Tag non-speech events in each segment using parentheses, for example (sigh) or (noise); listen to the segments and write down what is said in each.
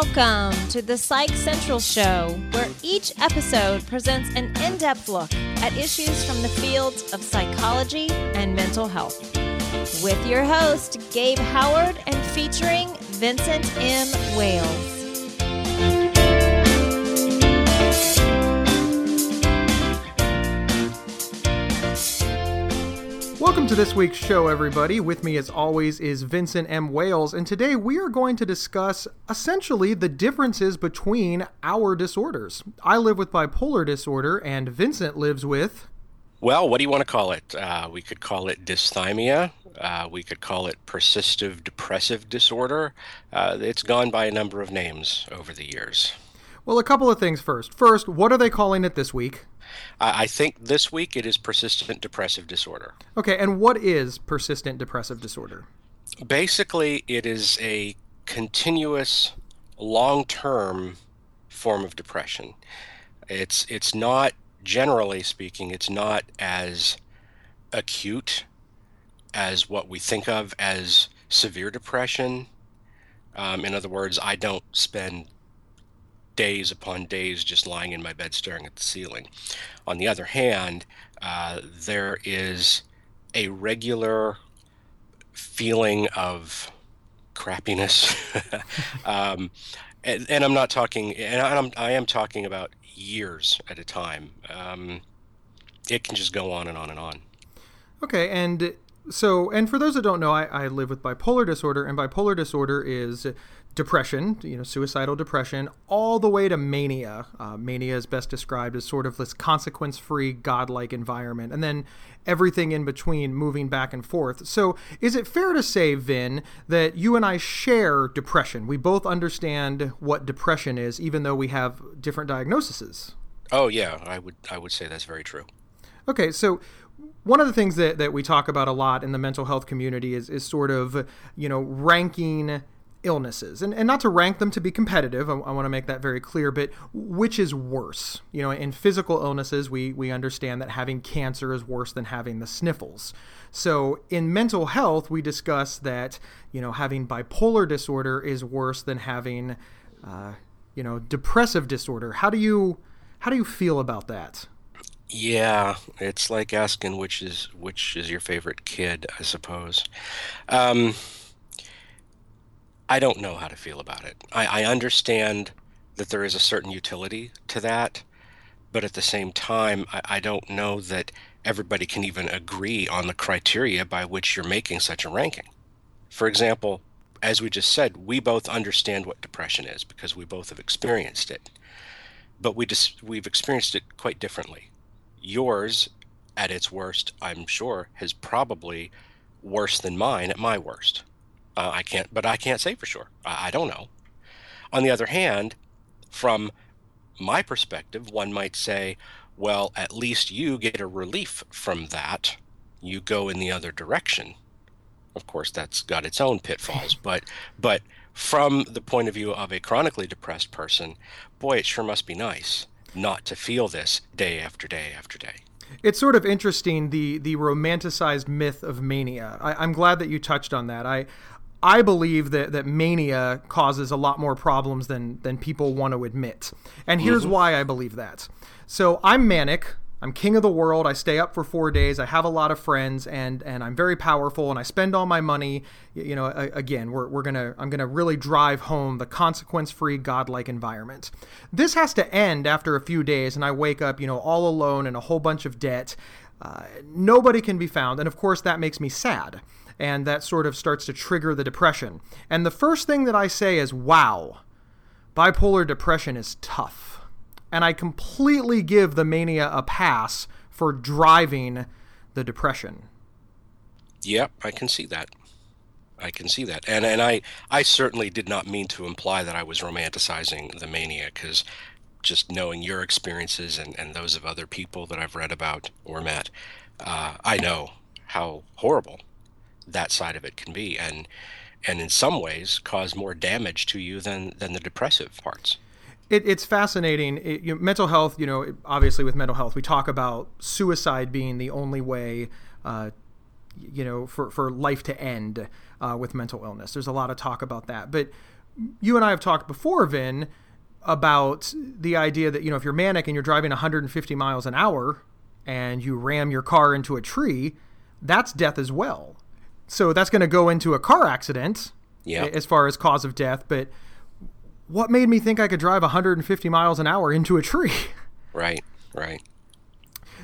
Welcome to the Psych Central Show, where each episode presents an in depth look at issues from the fields of psychology and mental health. With your host, Gabe Howard, and featuring Vincent M. Wales. Welcome to this week's show, everybody. With me, as always, is Vincent M. Wales, and today we are going to discuss essentially the differences between our disorders. I live with bipolar disorder, and Vincent lives with. Well, what do you want to call it? Uh, we could call it dysthymia. Uh, we could call it persistive depressive disorder. Uh, it's gone by a number of names over the years. Well, a couple of things first. First, what are they calling it this week? I think this week it is persistent depressive disorder. Okay, and what is persistent depressive disorder? Basically, it is a continuous, long-term form of depression. It's it's not generally speaking, it's not as acute as what we think of as severe depression. Um, in other words, I don't spend days upon days just lying in my bed staring at the ceiling. On the other hand, uh, there is a regular feeling of crappiness. (laughs) um, and, and, I'm not talking, and I'm, I am talking about years at a time. Um, it can just go on and on and on. Okay, and so, and for those that don't know, I, I live with bipolar disorder, and bipolar disorder is depression, you know, suicidal depression, all the way to mania. Uh, mania is best described as sort of this consequence free, godlike environment, and then everything in between moving back and forth. So, is it fair to say, Vin, that you and I share depression? We both understand what depression is, even though we have different diagnoses. Oh, yeah, I would, I would say that's very true. Okay, so one of the things that, that we talk about a lot in the mental health community is, is sort of, you know, ranking illnesses. And, and not to rank them to be competitive I, I want to make that very clear but which is worse? You know in physical illnesses we we understand that having cancer is worse than having the sniffles. So in mental health we discuss that you know having bipolar disorder is worse than having uh, you know depressive disorder. How do you how do you feel about that? Yeah it's like asking which is which is your favorite kid i suppose. Um I don't know how to feel about it. I, I understand that there is a certain utility to that, but at the same time, I, I don't know that everybody can even agree on the criteria by which you're making such a ranking. For example, as we just said, we both understand what depression is because we both have experienced it. But we just we've experienced it quite differently. Yours at its worst, I'm sure, has probably worse than mine at my worst. Uh, I can't, but I can't say for sure. I, I don't know. On the other hand, from my perspective, one might say, well, at least you get a relief from that. You go in the other direction. Of course, that's got its own pitfalls, (laughs) but but from the point of view of a chronically depressed person, boy, it sure must be nice not to feel this day after day after day. It's sort of interesting the the romanticized myth of mania. I, am glad that you touched on that. I I believe that, that mania causes a lot more problems than, than people want to admit. And here's mm-hmm. why I believe that. So I'm manic. I'm king of the world. I stay up for four days. I have a lot of friends, and and I'm very powerful. And I spend all my money. You know, again, we're, we're gonna I'm gonna really drive home the consequence-free, godlike environment. This has to end after a few days, and I wake up, you know, all alone in a whole bunch of debt. Uh, nobody can be found, and of course that makes me sad and that sort of starts to trigger the depression. And the first thing that I say is, wow, bipolar depression is tough. And I completely give the mania a pass for driving the depression. Yep, I can see that. I can see that. And and I I certainly did not mean to imply that I was romanticizing the mania cuz just knowing your experiences and, and those of other people that I've read about or met, uh, I know how horrible that side of it can be, and and in some ways cause more damage to you than than the depressive parts. It, it's fascinating. It, you know, mental health, you know, obviously with mental health, we talk about suicide being the only way, uh, you know, for, for life to end uh, with mental illness. There's a lot of talk about that. But you and I have talked before, Vin, about the idea that you know if you're manic and you're driving 150 miles an hour and you ram your car into a tree, that's death as well. So that's going to go into a car accident Yeah. as far as cause of death. But what made me think I could drive 150 miles an hour into a tree? (laughs) Right. Right.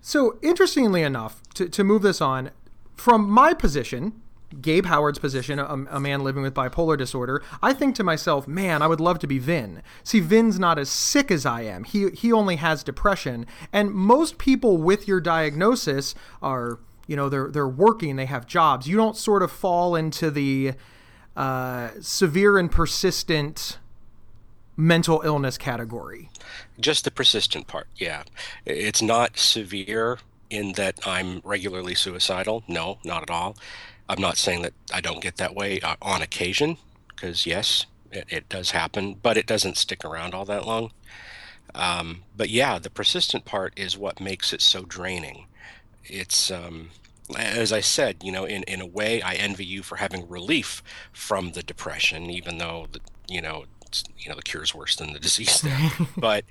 So, interestingly enough, to, to move this on, from my position, Gabe Howard's position, a, a man living with bipolar disorder, I think to myself, man, I would love to be Vin. See, Vin's not as sick as I am. He, he only has depression. And most people with your diagnosis are, you know, they're, they're working, they have jobs. You don't sort of fall into the uh, severe and persistent mental illness category. Just the persistent part. Yeah. It's not severe in that I'm regularly suicidal. No, not at all. I'm not saying that I don't get that way uh, on occasion, because yes, it, it, does happen, but it doesn't stick around all that long. Um, but yeah, the persistent part is what makes it so draining. It's, um, as I said, you know, in, in a way, I envy you for having relief from the depression, even though, the, you know, you know the cure is worse than the (laughs) disease there. (laughs) but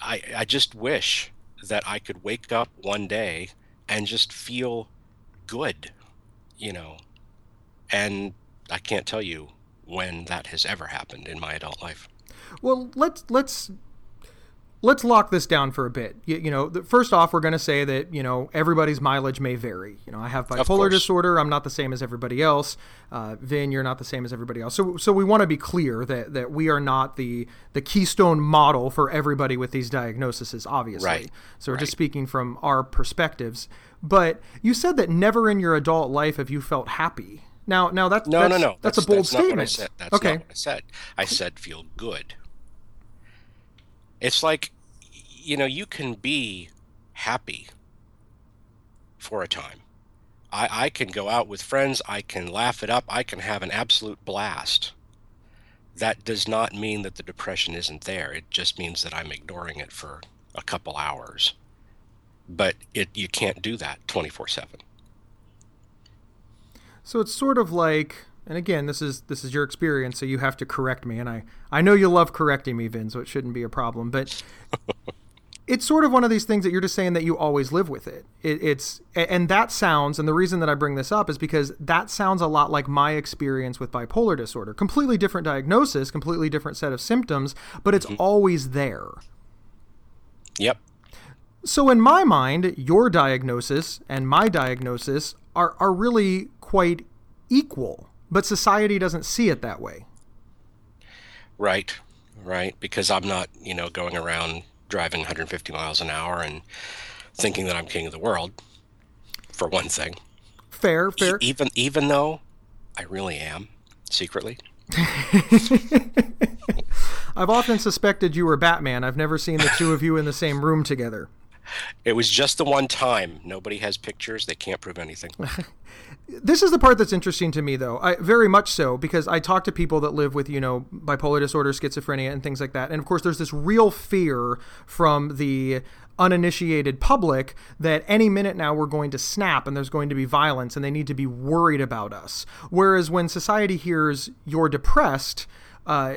I I just wish that I could wake up one day and just feel good, you know. And I can't tell you when that has ever happened in my adult life. Well, let's let's let's lock this down for a bit. You, you know, the, first off, we're going to say that you know everybody's mileage may vary. You know, I have bipolar disorder. I'm not the same as everybody else. Uh, Vin, you're not the same as everybody else. So, so we want to be clear that that we are not the the keystone model for everybody with these diagnoses. Obviously, right. so we're right. just speaking from our perspectives. But you said that never in your adult life have you felt happy. Now, now that's no, that's, no, no. That's, that's a bold that's statement. Not what I said. That's okay. not what I said. I said feel good. It's like, you know, you can be happy for a time. I, I can go out with friends. I can laugh it up. I can have an absolute blast. That does not mean that the depression isn't there. It just means that I'm ignoring it for a couple hours. But it you can't do that 24 7. So it's sort of like, and again, this is this is your experience, so you have to correct me. And I I know you love correcting me, Vin, so it shouldn't be a problem. But (laughs) it's sort of one of these things that you're just saying that you always live with it. it. It's and that sounds, and the reason that I bring this up is because that sounds a lot like my experience with bipolar disorder. Completely different diagnosis, completely different set of symptoms, but it's mm-hmm. always there. Yep. So in my mind, your diagnosis and my diagnosis are are really quite equal, but society doesn't see it that way. Right, right. Because I'm not, you know, going around driving 150 miles an hour and thinking that I'm king of the world, for one thing. Fair, fair. E- even even though I really am secretly. (laughs) I've often suspected you were Batman. I've never seen the two of you in the same room together. It was just the one time. Nobody has pictures. They can't prove anything. (laughs) this is the part that's interesting to me, though. I, very much so, because I talk to people that live with, you know, bipolar disorder, schizophrenia, and things like that. And of course, there's this real fear from the uninitiated public that any minute now we're going to snap and there's going to be violence and they need to be worried about us. Whereas when society hears you're depressed, uh,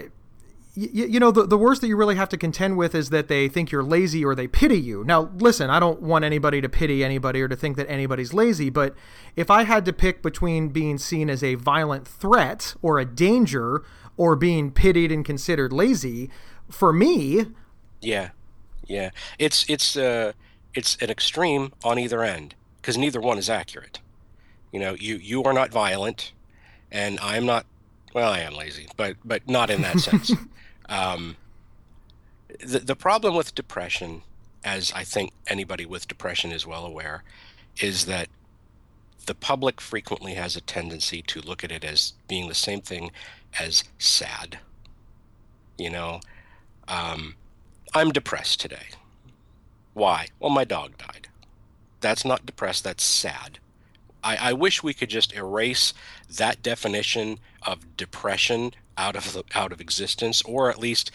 you, you know the, the worst that you really have to contend with is that they think you're lazy or they pity you. Now listen i don't want anybody to pity anybody or to think that anybody's lazy but if i had to pick between being seen as a violent threat or a danger or being pitied and considered lazy for me yeah. Yeah. It's it's uh it's an extreme on either end because neither one is accurate. You know you you are not violent and i'm not well i am lazy but but not in that sense (laughs) um, the, the problem with depression, as I think anybody with depression is well aware, is that the public frequently has a tendency to look at it as being the same thing as sad. You know, um, I'm depressed today. Why? Well, my dog died. That's not depressed, that's sad. I, I wish we could just erase that definition of depression out of the, out of existence, or at least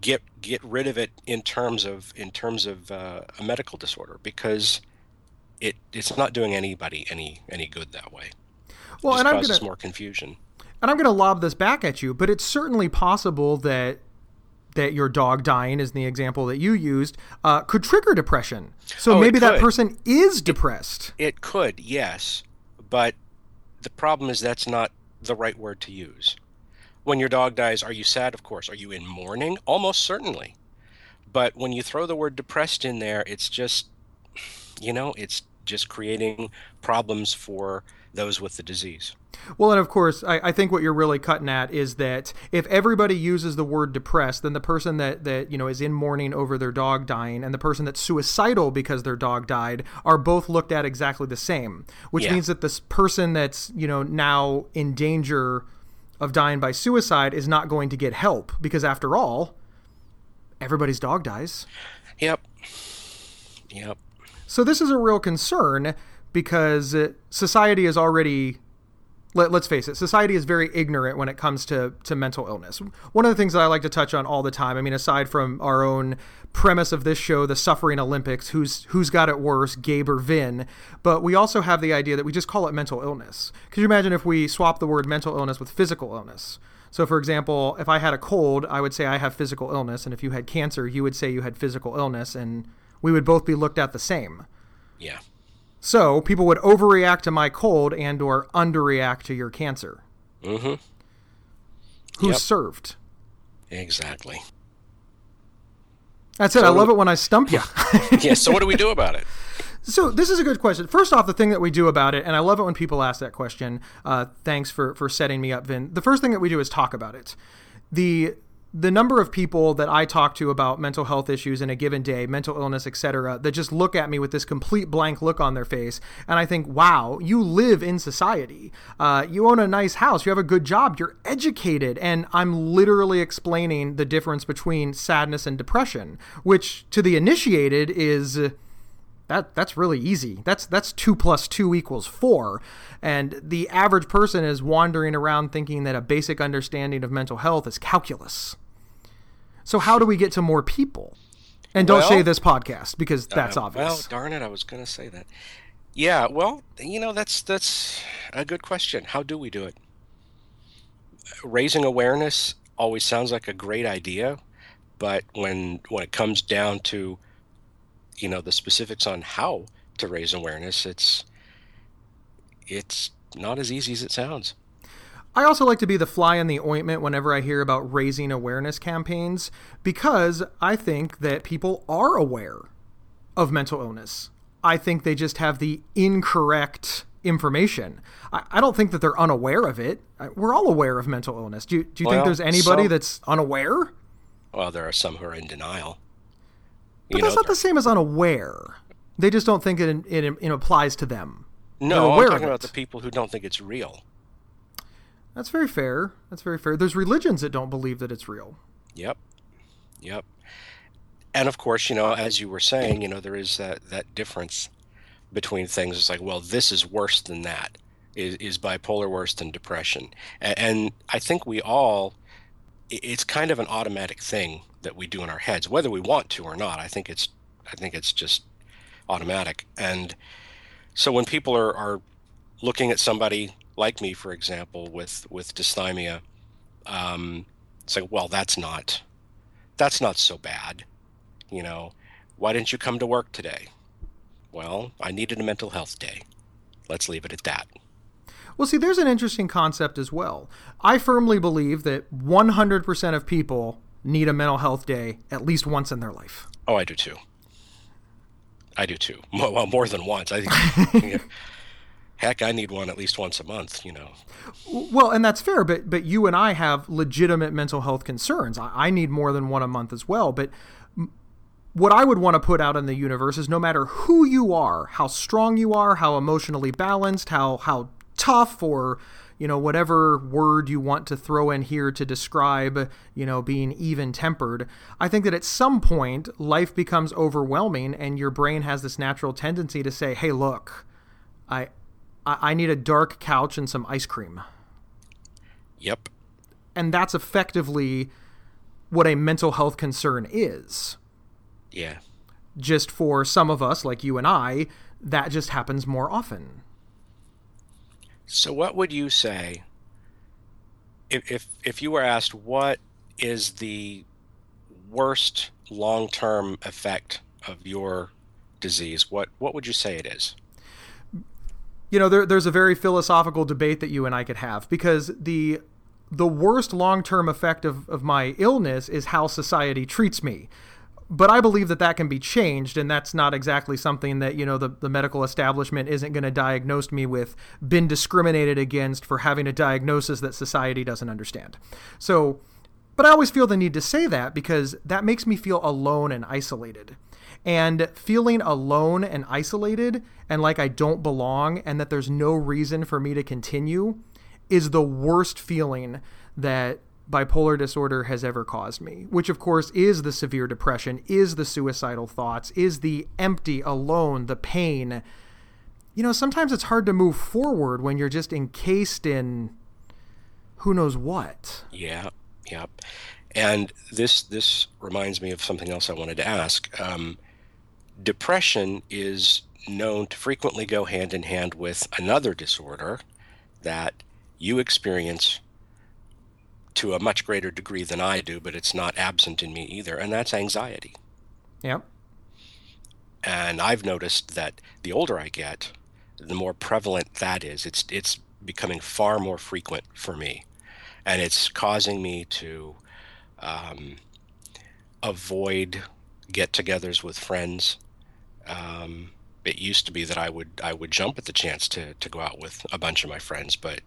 get get rid of it in terms of in terms of uh, a medical disorder, because it it's not doing anybody any any good that way. Well, it and I'm gonna, more confusion. and I'm going to lob this back at you, but it's certainly possible that that your dog dying is the example that you used uh, could trigger depression. So Oh, maybe that person is depressed. It could, yes, but the problem is that's not the right word to use. When your dog dies, are you sad? Of course. Are you in mourning? Almost certainly. But when you throw the word depressed in there, it's just, you know, it's just creating problems for those with the disease. Well, and of course, I, I think what you're really cutting at is that if everybody uses the word depressed, then the person that, that you know is in mourning over their dog dying and the person that's suicidal because their dog died are both looked at exactly the same, which Yeah. means that this person that's you know now in danger of dying by suicide is not going to get help because after all, everybody's dog dies. Yep. Yep. So this is a real concern because society is already let, us face it society is very ignorant when it comes to, to mental illness. One of the things that i like to touch on all the time i mean aside from our own premise of this show the suffering olympics who's who's got it worse gabe or vin but we also have the idea that we just call it mental illness. Could you imagine if we swap the word mental illness with physical illness? So for example if i had a cold i would say i have physical illness and if you had cancer you would say you had physical illness and we would both be looked at the same. Yeah. So people would overreact to my cold and or underreact to your cancer. Mm-hmm. Who's Yep. served? Exactly. That's it. I So- love it when I stump you. (laughs) Yeah. So what do we do about it? so this is a good question. First off, the thing that we do about it, and I love it when people ask that question. Uh, thanks for for setting me up, Vin. The first thing that we do is talk about it. The the number of people that I talk to about mental health issues in a given day, mental illness, etc., that just look at me with this complete blank look on their face, and I think, "Wow, you live in society. Uh, you own a nice house. You have a good job. You're educated." And I'm literally explaining the difference between sadness and depression, which to the initiated is that that's really easy. That's that's two plus two equals four, and the average person is wandering around thinking that a basic understanding of mental health is calculus. So how do we get to more people? And don't Well- say this podcast because that's Uh, obvious. Well, darn it, I was going to say that. Yeah, well, you know, that's that's a good question. How do we do it? Raising awareness always sounds like a great idea, but when when it comes down to you know the specifics on how to raise awareness, it's it's not as easy as it sounds. I also like to be the fly in the ointment whenever I hear about raising awareness campaigns because I think that people are aware of mental illness. I think they just have the incorrect information. I, I don't think that they're unaware of it. I, we're all aware of mental illness. Do you, do you think there's anybody that's unaware? Well, there are some who are in denial. But You that's know, not the same as unaware. They just don't think it, it, it applies to them. No, I'm talking about the people who don't think it's real. That's very fair. That's very fair. There's religions that don't believe that it's real. Yep. Yep. And of course, you know, as you were saying, you know, there is that that difference between things. It's like, well, this is worse than that. Is is bipolar worse than depression? And, and I think we all, it's kind of an automatic thing that we do in our heads, whether we want to or not. I think it's, I think it's just automatic. And so when people are are looking at somebody like me, for example, with with dysthymia, um, it's like, well, that's not that's not so bad. You know, why didn't you come to work today? Well, I needed a mental health day. Let's leave it at that. Well, see, there's an interesting concept as well. I firmly believe that 100% of people need a mental health day at least once in their life. Oh, I do too. I do too. Well, more than once. I think. (laughs) Heck, I need one at least once a month. You know. Well, and that's fair, but but you and I have legitimate mental health concerns. I, I need more than one a month as well. But what I would want to put out in the universe is no matter who you are, how strong you are, how emotionally balanced, how how tough, or you know whatever word you want to throw in here to describe you know being even tempered. I think that at some point life becomes overwhelming, and your brain has this natural tendency to say, "Hey, look, I." I I need a dark couch and some ice cream Yep. and that's effectively what a mental health concern is. Yeah. Just for some of us, like you and I, that just happens more often. So, what would you say if, if if you were asked what is the worst long-term effect of your disease, what what would you say it is? You know, there, there's a very philosophical debate that you and I could have because the the worst long-term effect of, of my illness is how society treats me but I believe that that can be changed, and that's not exactly something that you know the, the medical establishment isn't going to diagnose me with been discriminated against for having a diagnosis that society doesn't understand. So, but I always feel the need to say that because that makes me feel alone and isolated. And feeling alone and isolated and like I don't belong and that there's no reason for me to continue is the worst feeling that bipolar disorder has ever caused me, which of course is the severe depression, is the suicidal thoughts, is the empty, alone, the pain. You know, sometimes it's hard to move forward when you're just encased in who knows what. Yeah, yeah. And this this reminds me of something else I wanted to ask. Um, depression is known to frequently go hand in hand with another disorder that you experience to a much greater degree than I do, but it's not absent in me either, and that's anxiety. Yep. And I've noticed that the older I get, the more prevalent that is. It's it's becoming far more frequent for me, and it's causing me to um, avoid get-togethers with friends. Um, it used to be that I would I would jump at the chance to to go out with a bunch of my friends, but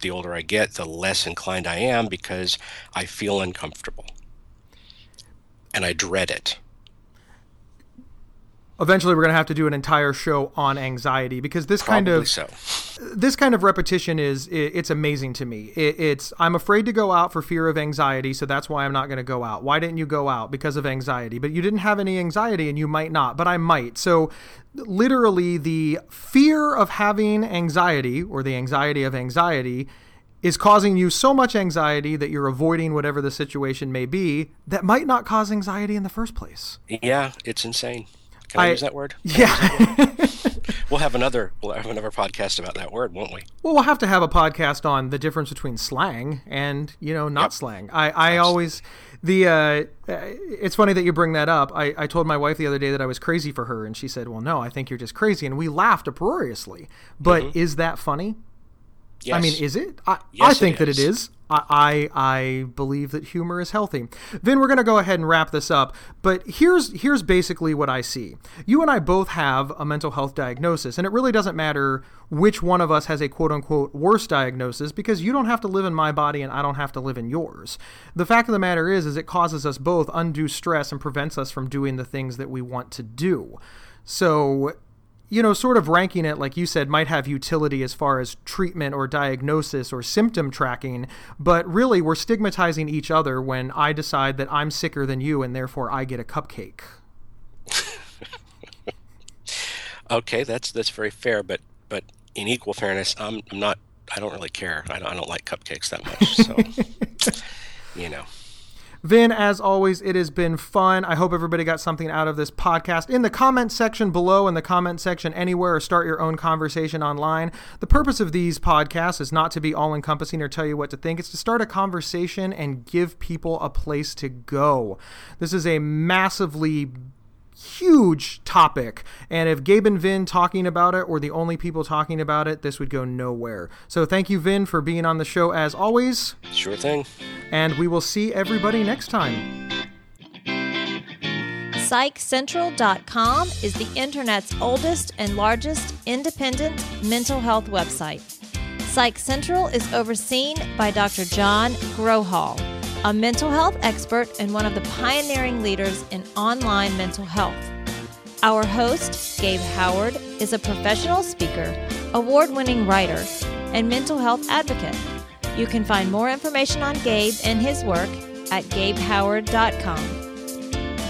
the older I get, the less inclined I am because I feel uncomfortable and I dread it. Eventually, we're going to have to do an entire show on anxiety because this Probably kind of so. This kind of repetition is it, it's amazing to me. It, it's I'm afraid to go out for fear of anxiety, so that's why I'm not going to go out. Why didn't you go out because of anxiety? But you didn't have any anxiety, and you might not, but I might. So literally, the fear of having anxiety or the anxiety of anxiety is causing you so much anxiety that you're avoiding whatever the situation may be that might not cause anxiety in the first place. Yeah, it's insane. Can I, I- use that word? (laughs) Yeah. (laughs) We'll have another we'll have another podcast about that word, won't we? Well, we'll have to have a podcast on the difference between slang and you know not Yep. slang. I, I always the uh, uh, it's funny that you bring that up. I, I told my wife the other day that I was crazy for her, and she said, "Well, no, I think you're just crazy," and we laughed uproariously. But is that funny? Yes. I mean, is it? I, I Yes, it think that it is. I, I I believe that humor is healthy. Vin, we're gonna go ahead and wrap this up. But here's here's basically what I see. You and I both have a mental health diagnosis, and it really doesn't matter which one of us has a quote unquote worse diagnosis because you don't have to live in my body and I don't have to live in yours. The fact of the matter is, is it causes us both undue stress and prevents us from doing the things that we want to do. So you know, sort of ranking it, like you said, might have utility as far as treatment or diagnosis or symptom tracking, but really we're stigmatizing each other when I decide that I'm sicker than you and therefore I get a cupcake. (laughs) Okay, that's that's very fair, but but in equal fairness, I'm, I'm not. I don't really care. I don't, I don't like cupcakes that much. So, (laughs) you know, Vin, as always, it has been fun. I hope everybody got something out of this podcast. In the comment section below, in the comment section anywhere, or start your own conversation online. The purpose of these podcasts is not to be all encompassing or tell you what to think, it's to start a conversation and give people a place to go. This is a massively huge topic. And if Gabe and Vin talking about it were the only people talking about it, this would go nowhere. So thank you, Vin, for being on the show as always. sure thing. And we will see everybody next time. PsychCentral.com is the internet's oldest and largest independent mental health website. Psych Central is overseen by Dr. John Grohol, a mental health expert and one of the pioneering leaders in online mental health. Our host, Gabe Howard, is a professional speaker, award winning writer, and mental health advocate. You can find more information on Gabe and his work at gabehoward.com.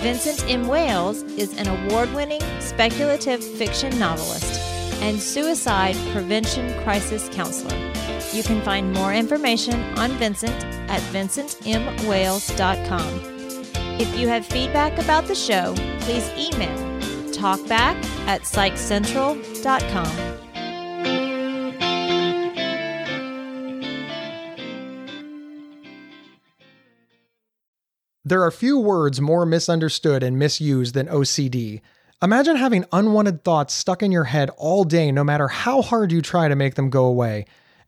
Vincent M. Wales is an award winning speculative fiction novelist and suicide prevention crisis counselor. You can find more information on Vincent at vincentmwales.com. If you have feedback about the show, please email talkback at psychcentral.com. There are few words more misunderstood and misused than OCD. Imagine having unwanted thoughts stuck in your head all day, no matter how hard you try to make them go away